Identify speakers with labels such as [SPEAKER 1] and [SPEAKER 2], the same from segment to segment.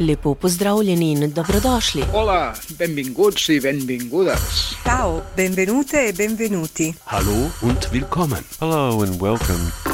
[SPEAKER 1] Lepo pozdravljeni in dobrodošli.
[SPEAKER 2] Hola, benvinguts i benvingudes.
[SPEAKER 3] Ciao, benvenute e benvenuti.
[SPEAKER 4] Hallo und willkommen.
[SPEAKER 5] Hello and welcome.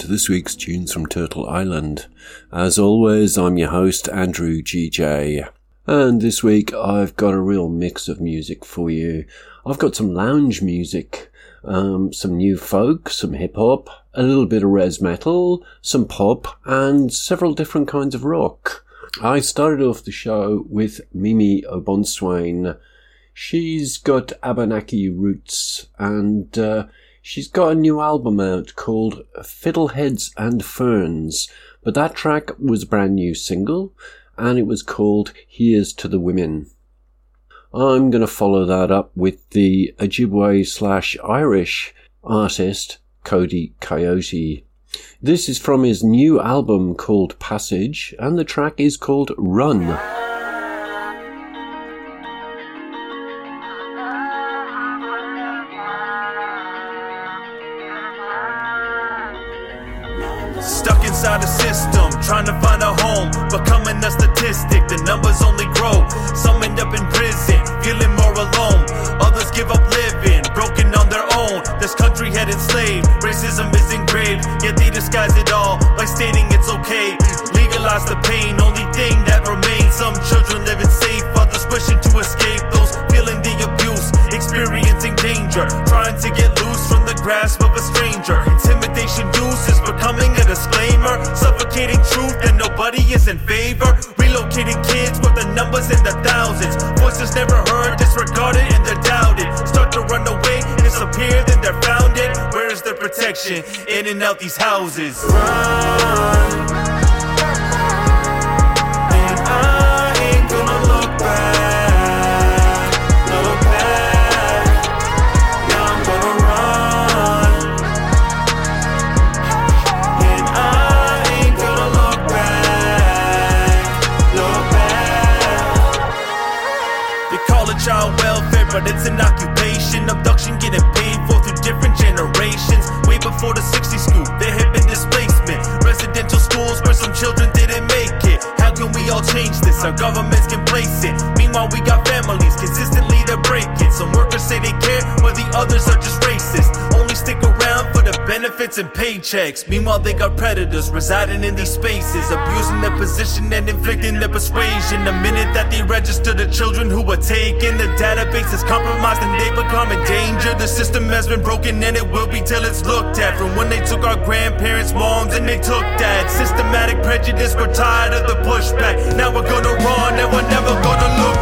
[SPEAKER 6] To
[SPEAKER 5] this week's Tunes from Turtle Island. As always, I'm your host, Andrew GJ. And this week I've got a real mix of music for you. I've got some lounge music, um, some new folk, some hip hop, a little bit of rez metal, some pop, and several different kinds of rock. I started off the show with Mimi O'Bonsawin. She's got Abenaki roots and uh, she's got a new album out called Fiddleheads and Ferns. But that track was a brand new single and it was called Here's to the Women. I'm going to follow that up with the Ojibwe slash Irish artist Cody Coyote. This is from his new album called Passage and the track is called Run.
[SPEAKER 7] trying to find a home, becoming a statistic. The numbers only grow. Some end up in prison, feeling more alone. Others give up living, broken on their own. This country had enslaved, racism is engraved. Yet they disguise it all by stating it's okay. Legalize the pain, only thing that remains. Some children living safe, others pushing to escape. Those feeling the abuse, experiencing danger, trying to get loose from the grasp of a stranger information becoming a disclaimer. Suffocating truth that nobody is in favor. Relocating kids with the numbers in the thousands. Voices never heard, disregarded, and they're doubted. Start to run away, disappear, then they're founded. Where is the protection? In and out these houses. Run. Benefits and paychecks. Meanwhile, they got predators residing in these spaces, abusing their position and inflicting their persuasion. The minute that they register the children who were taken, the database is compromised and they become in danger. The system has been broken and it will be till it's looked at. From when they took our grandparents' moms and they took that systematic prejudice, we're tired of the pushback. Now we're gonna run and we're never gonna look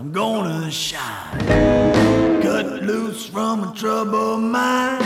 [SPEAKER 7] I'm gonna
[SPEAKER 8] shine. Cut loose from a troubled mind.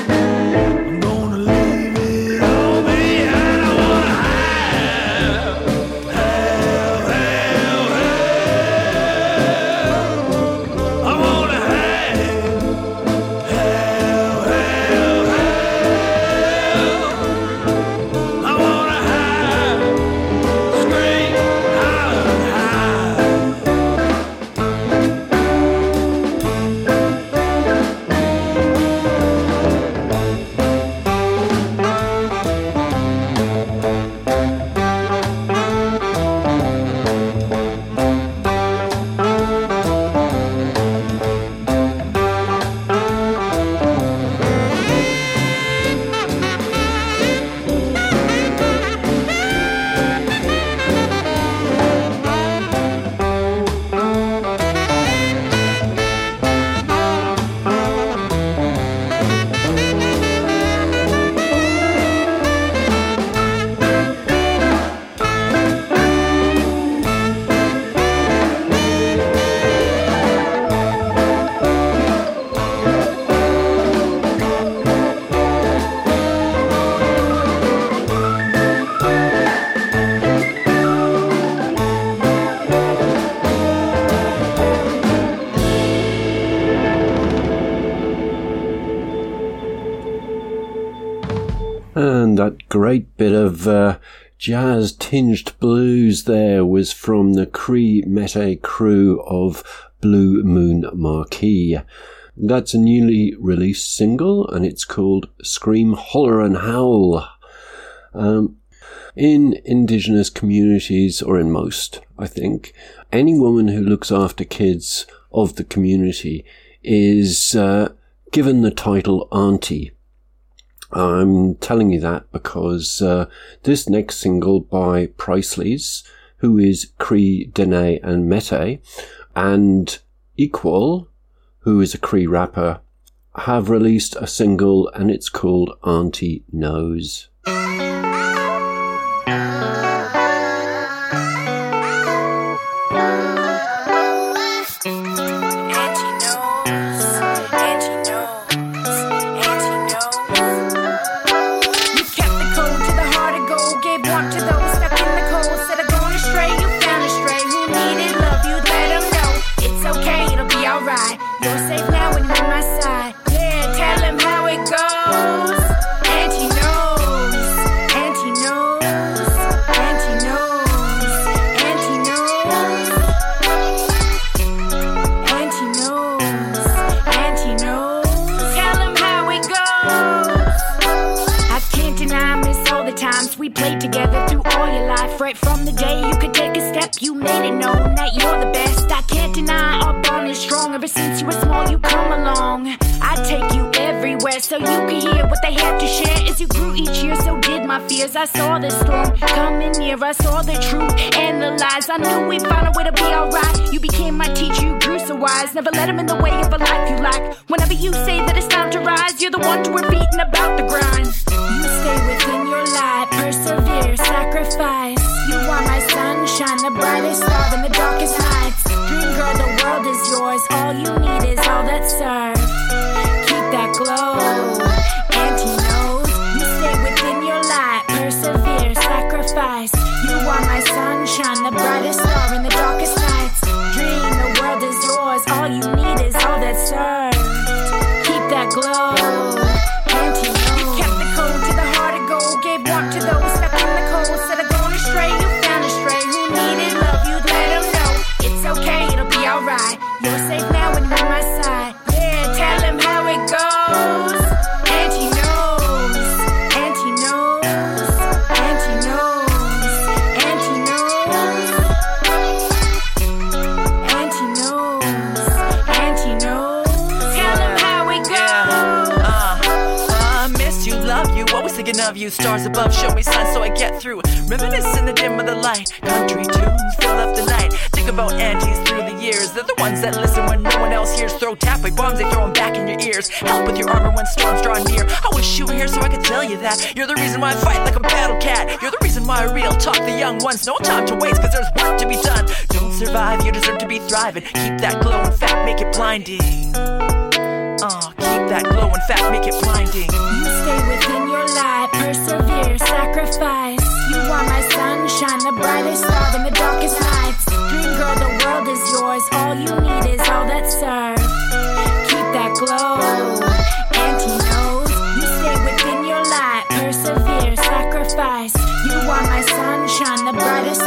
[SPEAKER 9] Great bit of uh, jazz tinged blues there was from the Cree Métis crew of Blue Moon Marquee. That's a newly released single and it's called Scream, Holler and Howl. Um, in indigenous communities, or in most, I think, any woman who looks after kids of the community is uh, given the title auntie. I'm telling you that because uh, this next single by Pricelys, who is Cree, Dene, and Métis, and Eekwol, who is a Cree rapper, have released a single and it's called Auntie Knows.
[SPEAKER 10] Stars above, show me signs so I get through. Reminisce in the dim of the light. Country tunes fill up the night. Think about aunties through the years. They're the ones that listen when no one else hears. Throw tap like bombs, they throw 'em back in your ears. Help with your armor when storms draw near. I wish you were here so I could tell you that. You're the reason why I fight like a battle cat. You're the reason why I real talk the young ones. No time to waste, cause there's work to be done. Don't survive, you deserve to be thriving. Keep that glow and fat, make it blinding. Uh, keep that glow fat, make it blinding.
[SPEAKER 11] You stay within your light, persevere, sacrifice. You are my sunshine, the brightest star in the darkest nights. Dream girl, the world is yours. All you need is all that serves. Keep that glow, and knows. You stay within your light, persevere, sacrifice. You are my sunshine, the brightest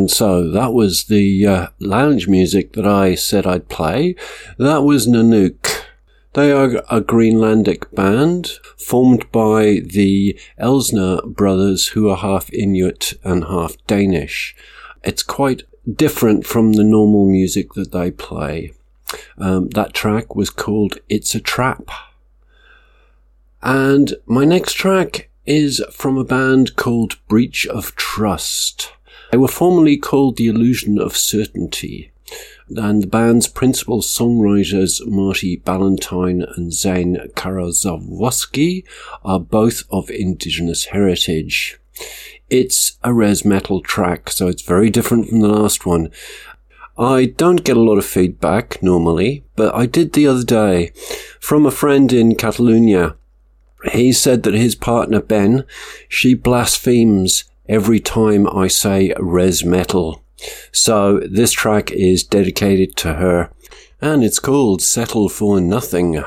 [SPEAKER 11] And
[SPEAKER 12] so that was the uh, lounge music that I said I'd play. That was Nanook. They are a Greenlandic band formed by the Elsner brothers, who are half Inuit and half Danish. It's quite different from the normal music that they play. Um, that track was called It's a Trap. And my next track is from a band called Breach of Trust. They were formerly called The Illusion of Certainty, and the band's principal songwriters, Marty Ballantyne and Zane Karaszewski, are both of indigenous heritage. It's a rez metal track, so it's very different from the last one. I don't get a lot of feedback normally, but I did the other day from a friend in Catalonia. He said that his partner Ben, she blasphemes every time I say rez metal. So this track is dedicated to her and it's called Settle for Nothing.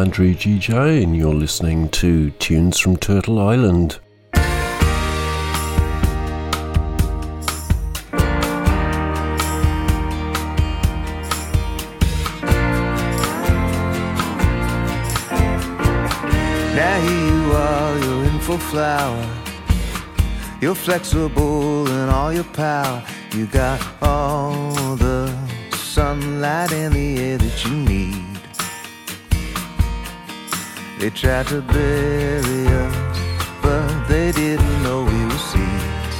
[SPEAKER 12] Andrew GJ, and you're listening to Tunes from Turtle Island.
[SPEAKER 13] Now here you are, you're in full flower. You're flexible in all your power. You got all the sunlight in the air that you need. They tried to bury us, but they didn't know we were seeds.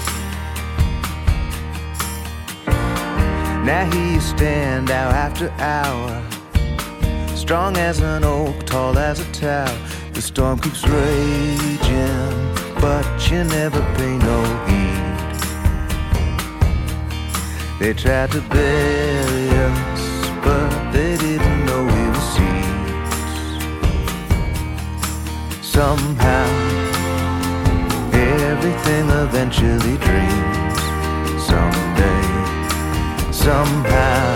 [SPEAKER 13] Now here you stand hour after hour, strong as an oak, tall as a tower. The storm keeps raging, but you never pay no heed. They tried to bury us, but they didn't know we Somehow, everything eventually dreams. Someday, somehow,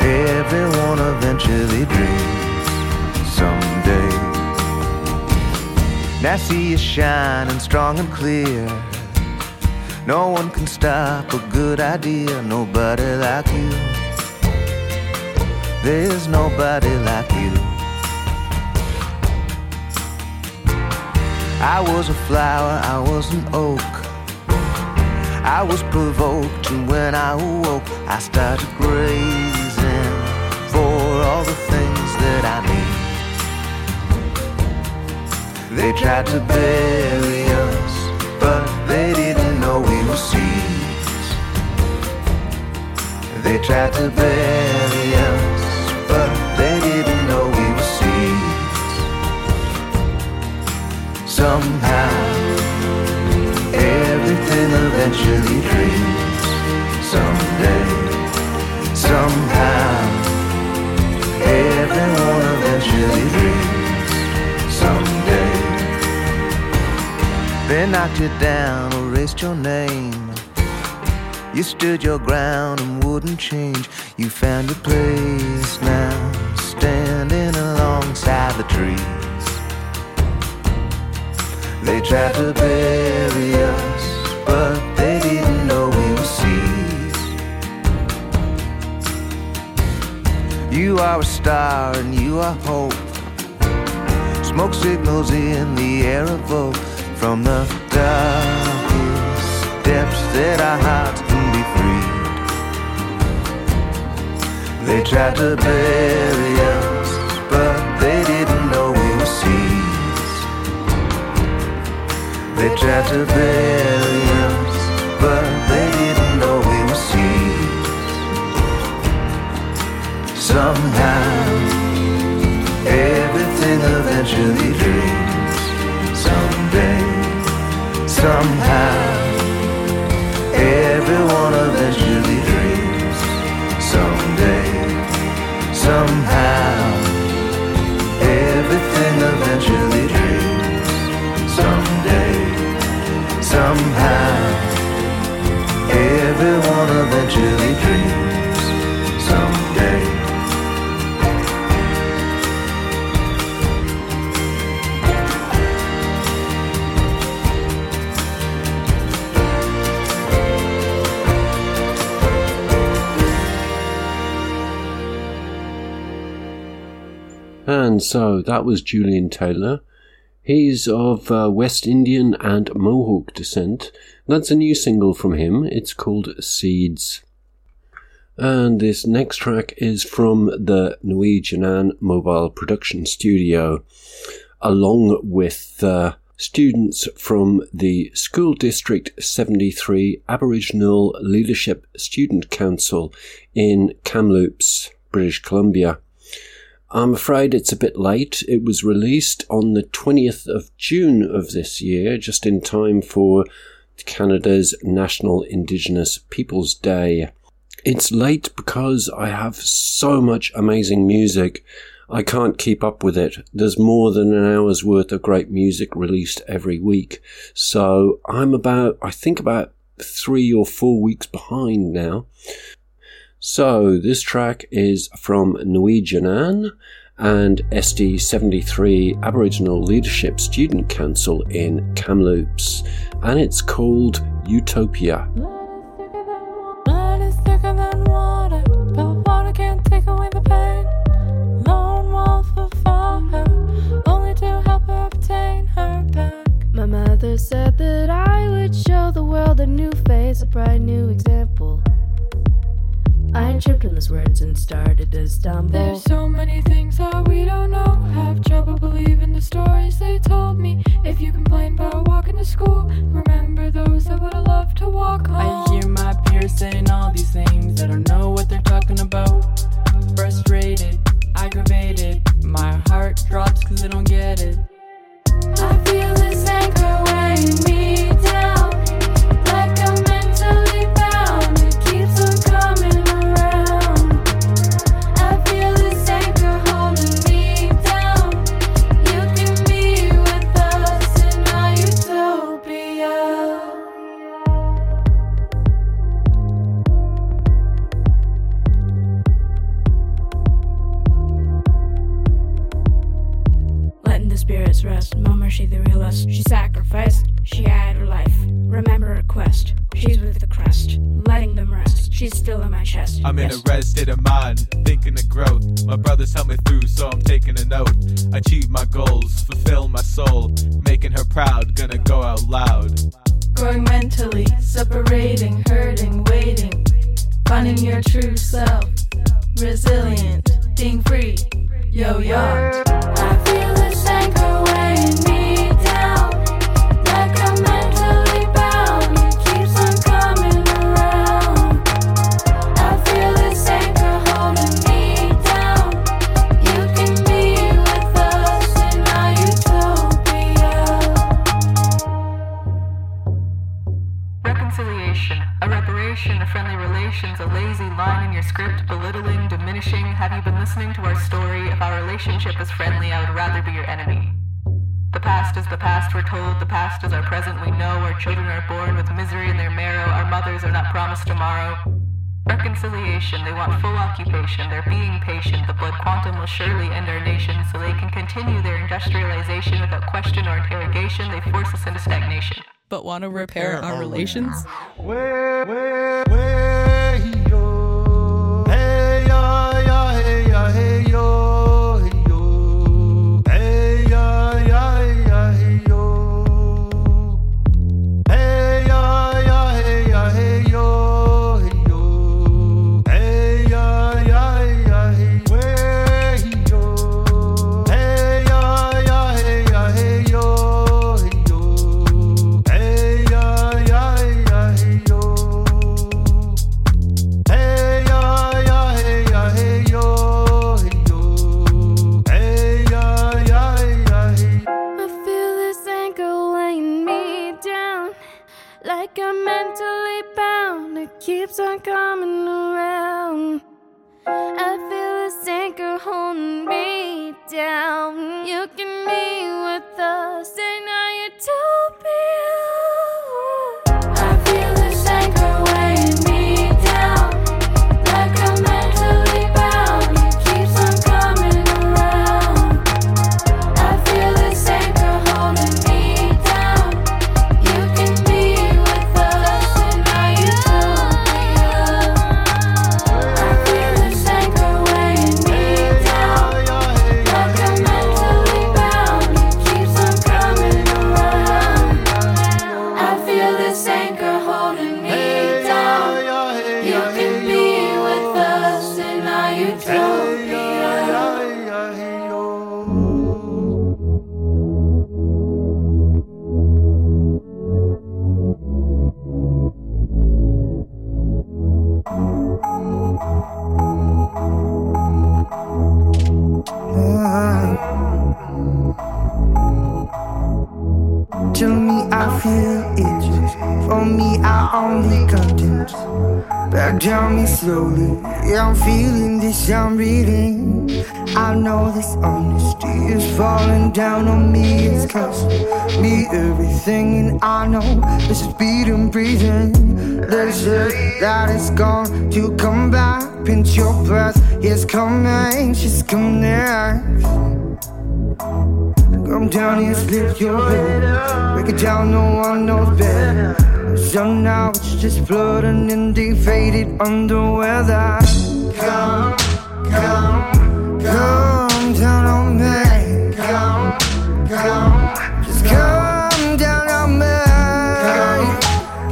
[SPEAKER 13] everyone eventually dreams. Someday. Now see you shining strong and clear. No one can stop a good idea, nobody like you. There's nobody like you. I was a flower, I was an oak. I was provoked, and when I awoke, I started grazing for all the things that I need. They tried to bury us, but they didn't know we were seeds. They tried to bury us, but they didn't know Somehow, everything eventually dreams. Someday, somehow, everyone eventually dreams. Someday. They knocked you down, erased your name. You stood your ground and wouldn't change. You found your place now, standing alongside the trees. They tried to bury us, but they didn't know we were seeds. You are a star and you are hope. Smoke signals in the air evoke from the darkest depths that our hearts can be freed. They tried to bury us, but They tried to bury us, but
[SPEAKER 6] So that was Julian Taylor. He's of uh, West Indian and Mohawk descent. That's a new single from him. It's called Seeds. And this next track is from the N'we Jinan Mobile Production Studio, along with uh, students from the School District 73 Aboriginal Leadership Student Council in Kamloops, British Columbia. I'm afraid it's a bit late. It was released on the 20th of June of this year, just in time for Canada's National Indigenous Peoples Day. It's late because I have so much amazing music. I can't keep up with it. There's more than an hour's worth of great music released every week. So I'm about, I think about three or four weeks behind now. So this track is from N'we Jinan and SD73 Aboriginal Leadership Student Council in Kamloops, and it's called Utopia.
[SPEAKER 14] My mother said that I would show the world a new face, a bright new example. I tripped on those words and started to stumble.
[SPEAKER 15] There's so many things that we don't know. Have trouble believing the stories they told me. If you complain about walking to school, remember those that would have loved to walk home.
[SPEAKER 10] I hear my peers saying all these things. I don't know what they're talking about. Frustrated, aggravated. My heart drops cause I don't get it.
[SPEAKER 14] I feel this anchor weighing me.
[SPEAKER 16] she the realest. She sacrificed, she had her life. Remember her quest, she's with the crest. Letting them rest, she's still in my chest.
[SPEAKER 17] I'm
[SPEAKER 16] yes.
[SPEAKER 17] in a rested of mind, thinking of growth. My brothers helped me through, so I'm taking a note. Achieve my goals, fulfill my soul. Making her proud, gonna go out loud.
[SPEAKER 15] Growing mentally, separating, hurting, waiting. Finding your true self, resilient, being free. Yo, yo.
[SPEAKER 14] I feel this anchor.
[SPEAKER 10] occupation. They're being patient. The blood quantum will surely end our nation so they can continue their industrialization without question or interrogation. They force us into stagnation.
[SPEAKER 18] But want to repair, repair our, our relations?
[SPEAKER 19] where wonder where
[SPEAKER 14] that come, come, come down on me. Come, come, just come down on me.
[SPEAKER 13] Come,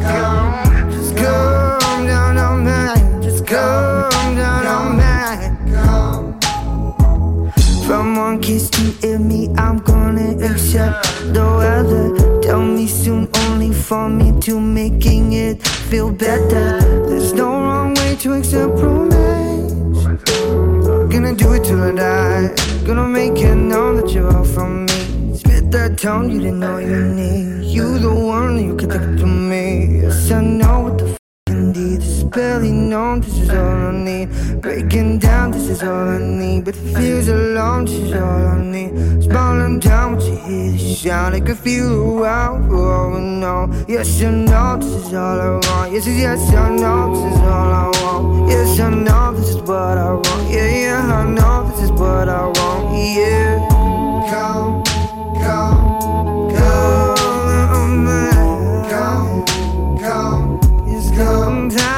[SPEAKER 13] come, just come down on me. Just come down on me. Come. From monkeys to me, I'm gonna
[SPEAKER 19] accept the weather. Tell me soon for me to making it feel better. There's no wrong way to accept romance. Gonna do it till I die. Gonna make it known that you're all from me. Spit that tone you didn't know you need. You the one you could take to me. Yes, I know barely known. This is all I need. Breaking down, this is all I need. But it feels alone. This is all I need. Smiling down, what you hear the sound. I can feel around. Oh no. Yes, I know this is all I want. Yes, yes, I know this is all I want. Yes, I know this is what I want. Yeah, yeah, I know this is what I want. Yeah. Come, come, come, come, come. It's come time.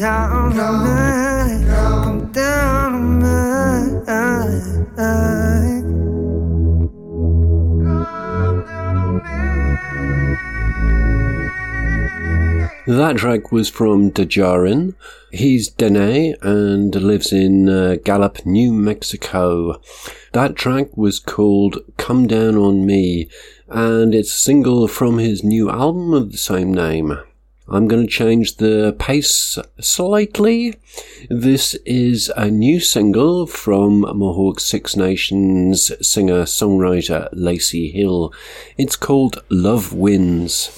[SPEAKER 19] Down. Come down.
[SPEAKER 20] That track was from Djarin. He's Dene and lives in uh, Gallup, New Mexico. That track was called Come Down on Me, and it's a single from his new album of the same name. I'm going to change the pace slightly. This is a new single from Mohawk Six Nations singer songwriter Lacey Hill. It's called Love Wins.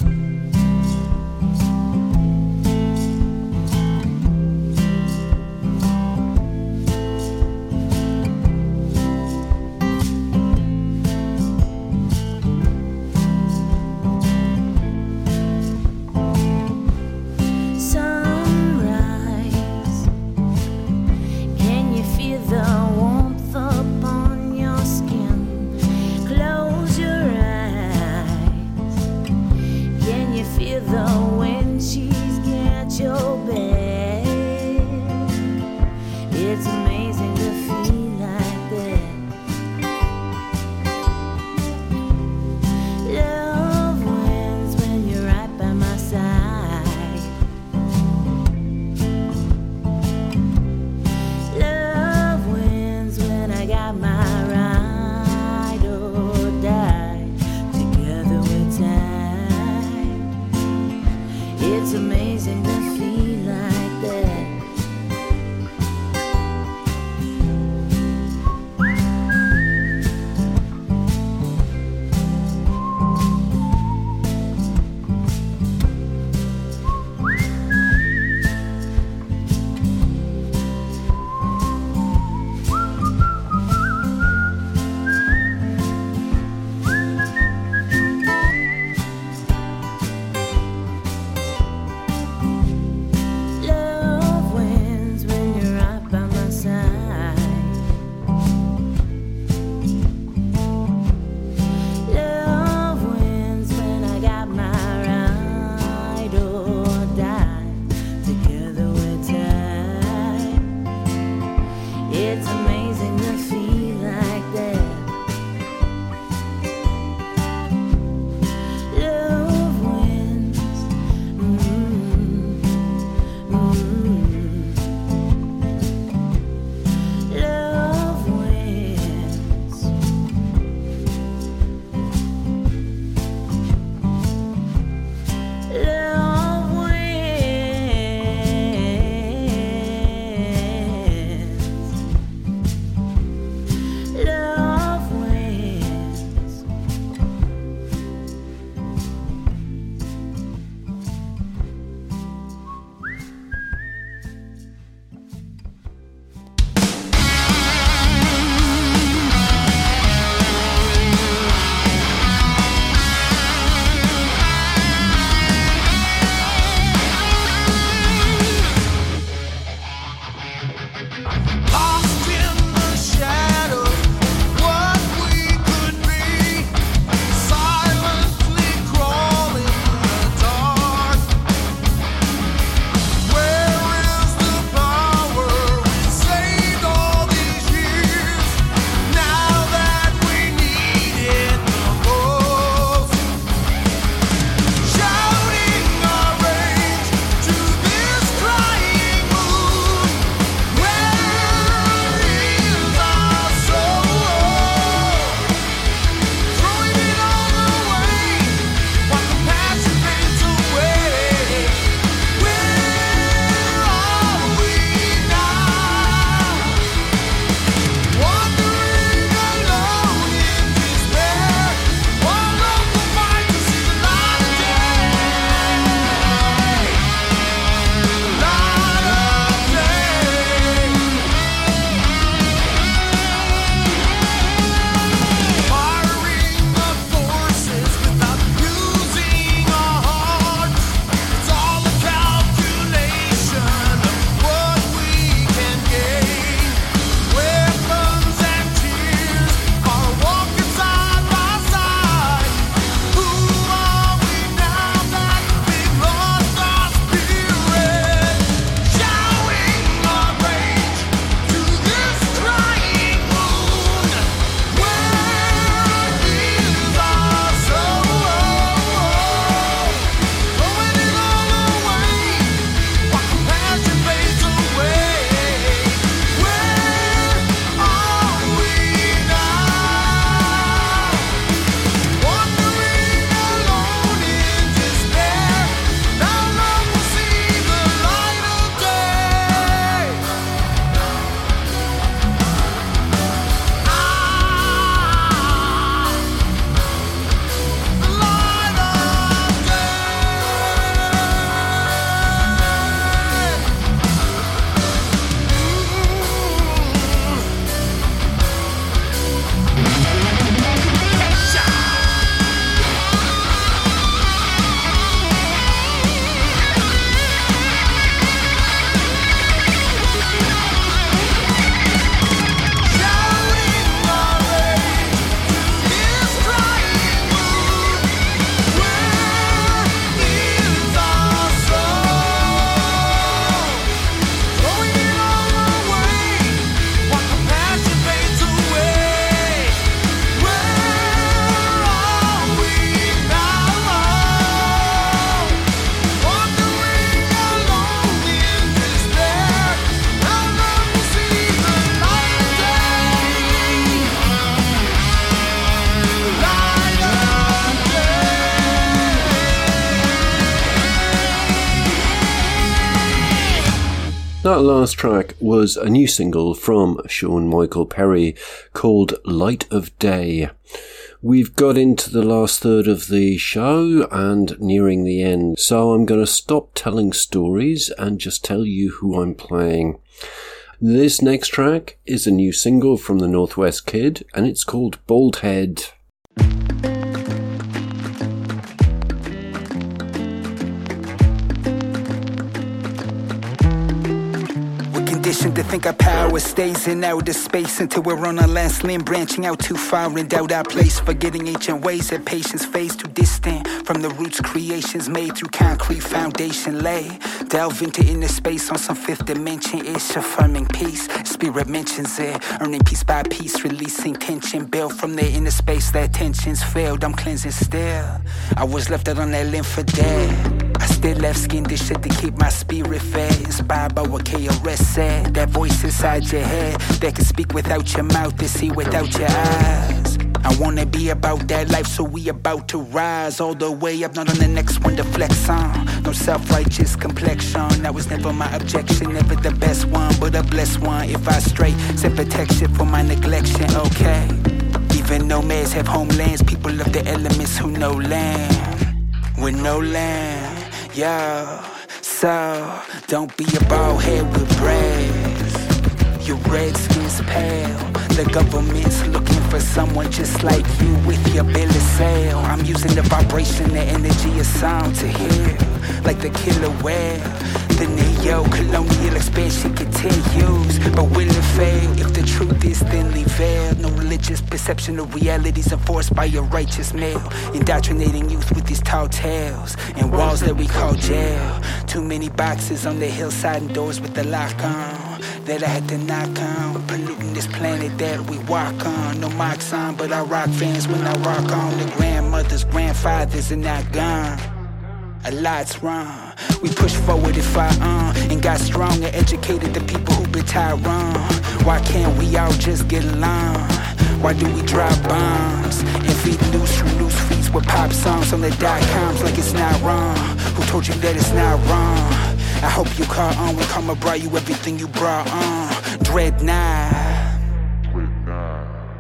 [SPEAKER 21] That
[SPEAKER 6] last track was a new single from Shawn Michael Perry called Light of Day. We've got into the last third of the show and nearing the end, so I'm going to stop telling stories and just tell you who I'm playing. This next track is a new single from the Northwest Kid and it's called Bald Head.
[SPEAKER 22] Conditioned to think our power stays in outer space until we're on our last limb, branching out too far and doubt our place. Forgetting ancient ways that patience fades too distant from the roots creations made through concrete foundation lay. Delve into inner space on some fifth dimension ish, affirming peace. Spirit mentions it, earning piece by piece, releasing tension. Built from the inner space that tensions failed. I'm cleansing still. I was left out on that limb for dead. I still left skin this shit to keep my spirit fed. Inspired by what KRS said. That voice inside your head that can speak without your mouth to see without your eyes. I wanna be about that life, so we about to rise all the way up, not on the next one to flex on. No self-righteous complexion, that was never my objection, never the best one, but a blessed one. If I stray, send protection for my neglection, okay. Even nomads have homelands, people of the elements who know land with no land, yo. So don't be a bald head with braids. Your red skin's pale. The government's looking for someone just like you with your bill of sale. I'm using the vibration, the energy of sound to heal, like the killer whale. The neo-colonial expansion continues, but will it fail if the truth is thinly veiled? No religious perception of realities enforced by a righteous male, indoctrinating youth with these tall tales and walls that we call jail. Too many boxes on the hillside and doors with the lock on that I had to knock on, polluting this planet that we walk on. No mocks on, but I rock fans when I rock on. The grandmothers, grandfathers are not gone. A lot's wrong. We push forward if I on and got strong and educated the people who been tired wrong. Why can't we all just get along? Why do we drop bombs and feed loose from loose feet with pop songs on the dot coms like it's not wrong? Who told you that it's not wrong? I hope you caught on when karma brought you everything you brought on. Dreadnought.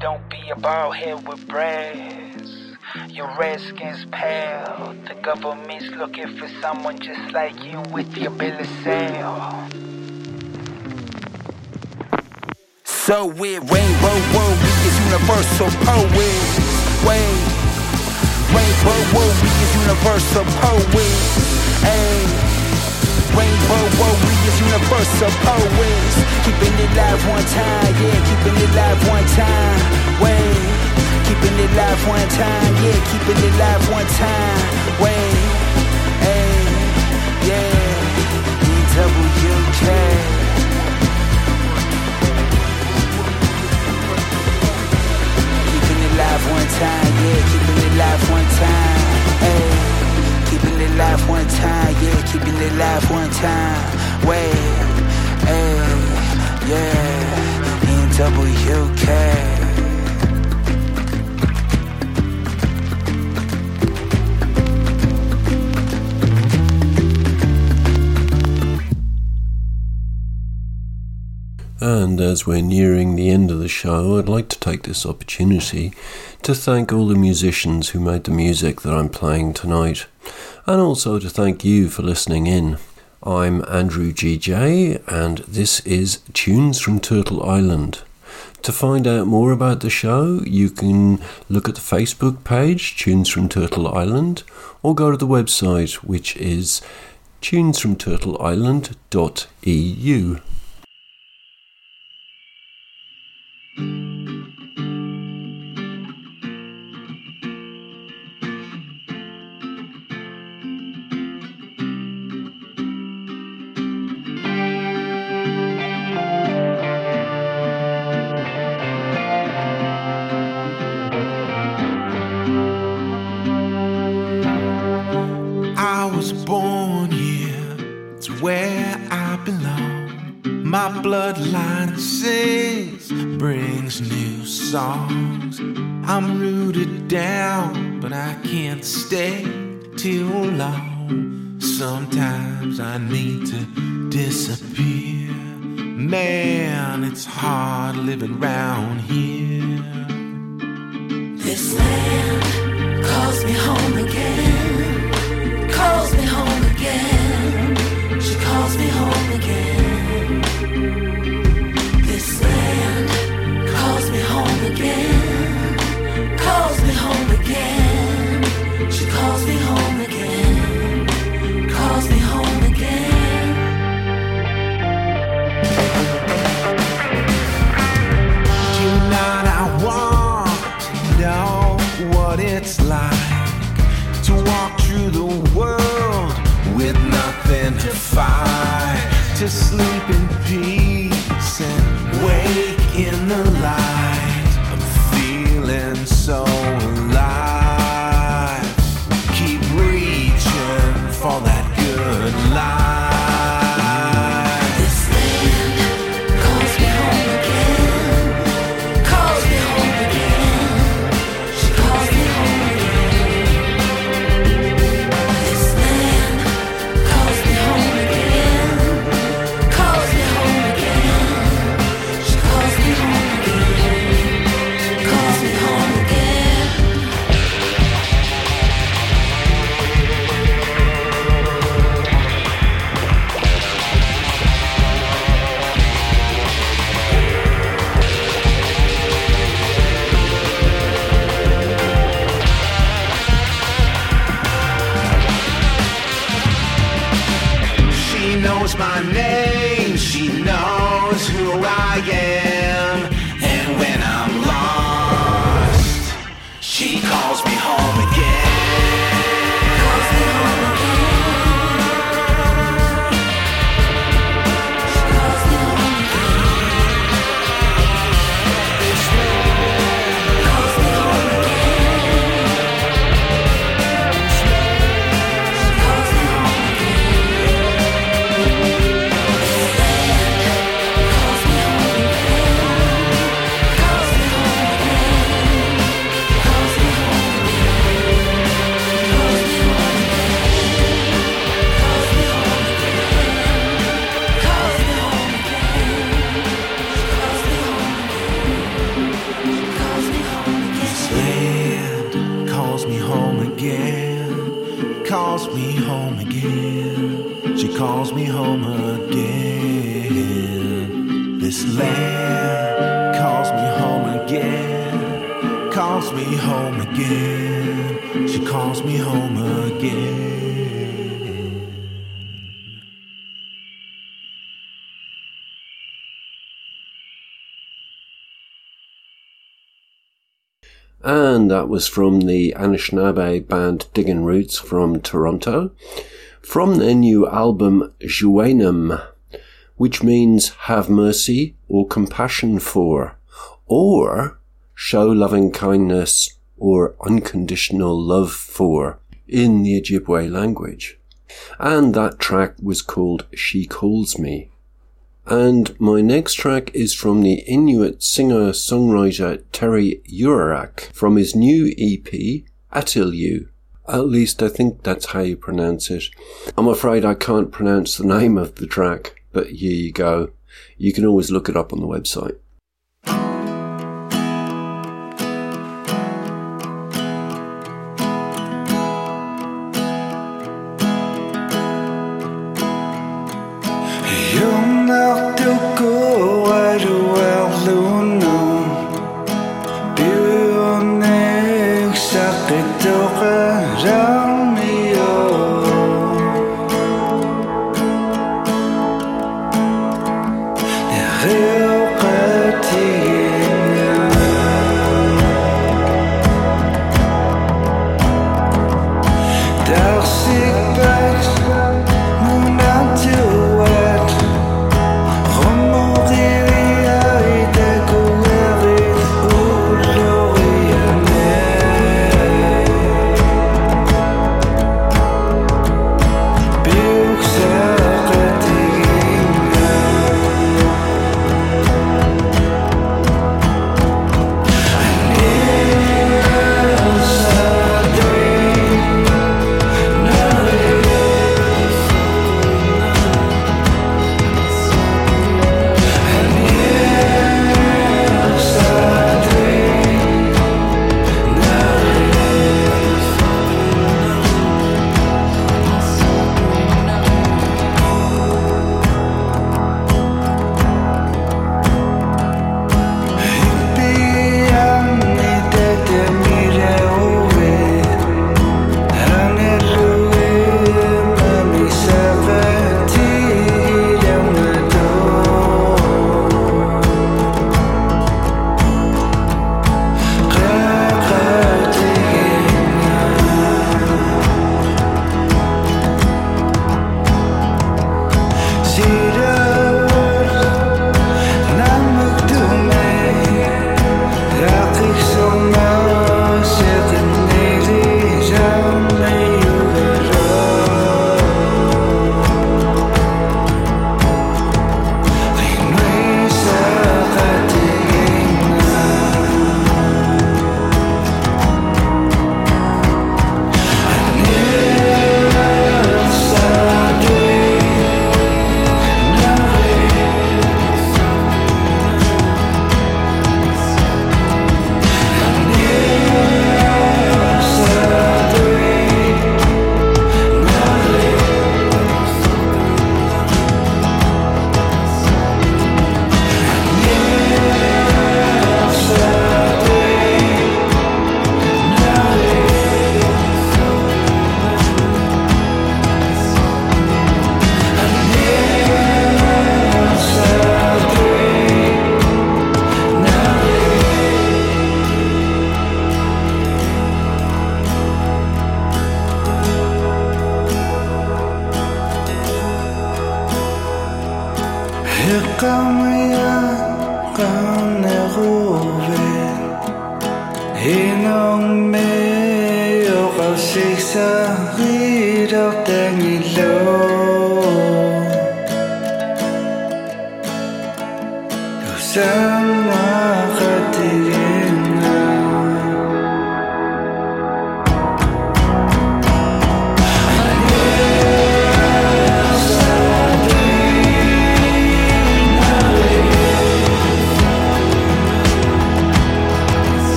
[SPEAKER 22] Don't be a bald head with braids. Your red skin's pale. The government's looking for someone just like you with your bill of sale. So weird, rainbow world, we is universal poets. Wait, rainbow world, we is universal poets. Hey, rainbow world, we is universal poets. Keeping it live one time, yeah, keeping it live one time. Wait, keeping it live one time, yeah, keeping it live one time. Wait, hey, yeah, EWK. Keeping it live one time, yeah, keeping it live one time. Hey, keeping it live one time, yeah, keeping it live one time. Wait, hey, yeah, NWK.
[SPEAKER 6] And as we're nearing the end of the show, I'd like to take this opportunity to thank all the musicians who made the music that I'm playing tonight, and also to thank you for listening in. I'm Andrew GJ, and this is Tunes from Turtle Island. To find out more about the show, you can look at the Facebook page, Tunes from Turtle Island, or go to the website, which is tunesfromturtleisland.eu.
[SPEAKER 23] was
[SPEAKER 6] from the Anishinaabe band Digging Roots from Toronto, from their new album Zhawenim, which means have mercy or compassion for, or show loving kindness or unconditional love for in the Ojibwe language. And that track was called She Calls Me. And my next track is from the Inuit singer-songwriter Terry Uyarak from his new EP, Atilyu. At least I think that's how you pronounce it. I'm afraid I can't pronounce the name of the track, but here you go. You can always look it up on the website.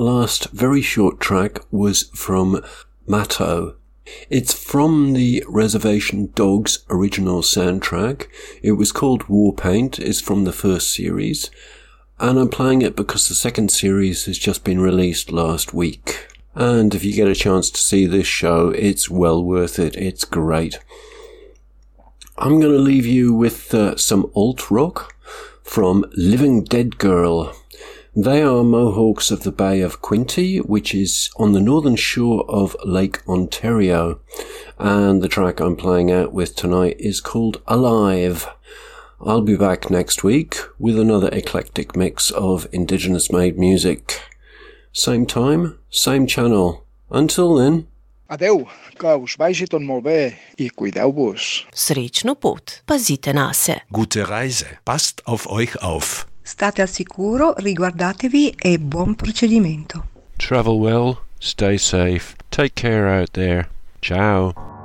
[SPEAKER 6] Last very short track was from Mato. It's from the Reservation Dogs original soundtrack. It was called War Paint. It's from the first series. And I'm playing it because the second series has just been released last week. And if you get a chance to see this show, it's well worth it. It's great. I'm going to leave you with uh, some alt rock from Living Dead Girl. They are Mohawks of the Bay of Quinte, which is on the northern shore of Lake Ontario. And the track I'm playing out with tonight is called Alive. I'll be back next week with another eclectic mix of Indigenous made music. Same time, same channel. Until then.
[SPEAKER 2] Adeu, que us vagi tot molt bé i cuideu-vos.
[SPEAKER 1] Srečno pot. Pazite na se.
[SPEAKER 4] Gute Reise. Passt auf euch auf.
[SPEAKER 3] State al sicuro, riguardatevi e buon procedimento.
[SPEAKER 6] Travel well, stay safe, take care out there. Ciao.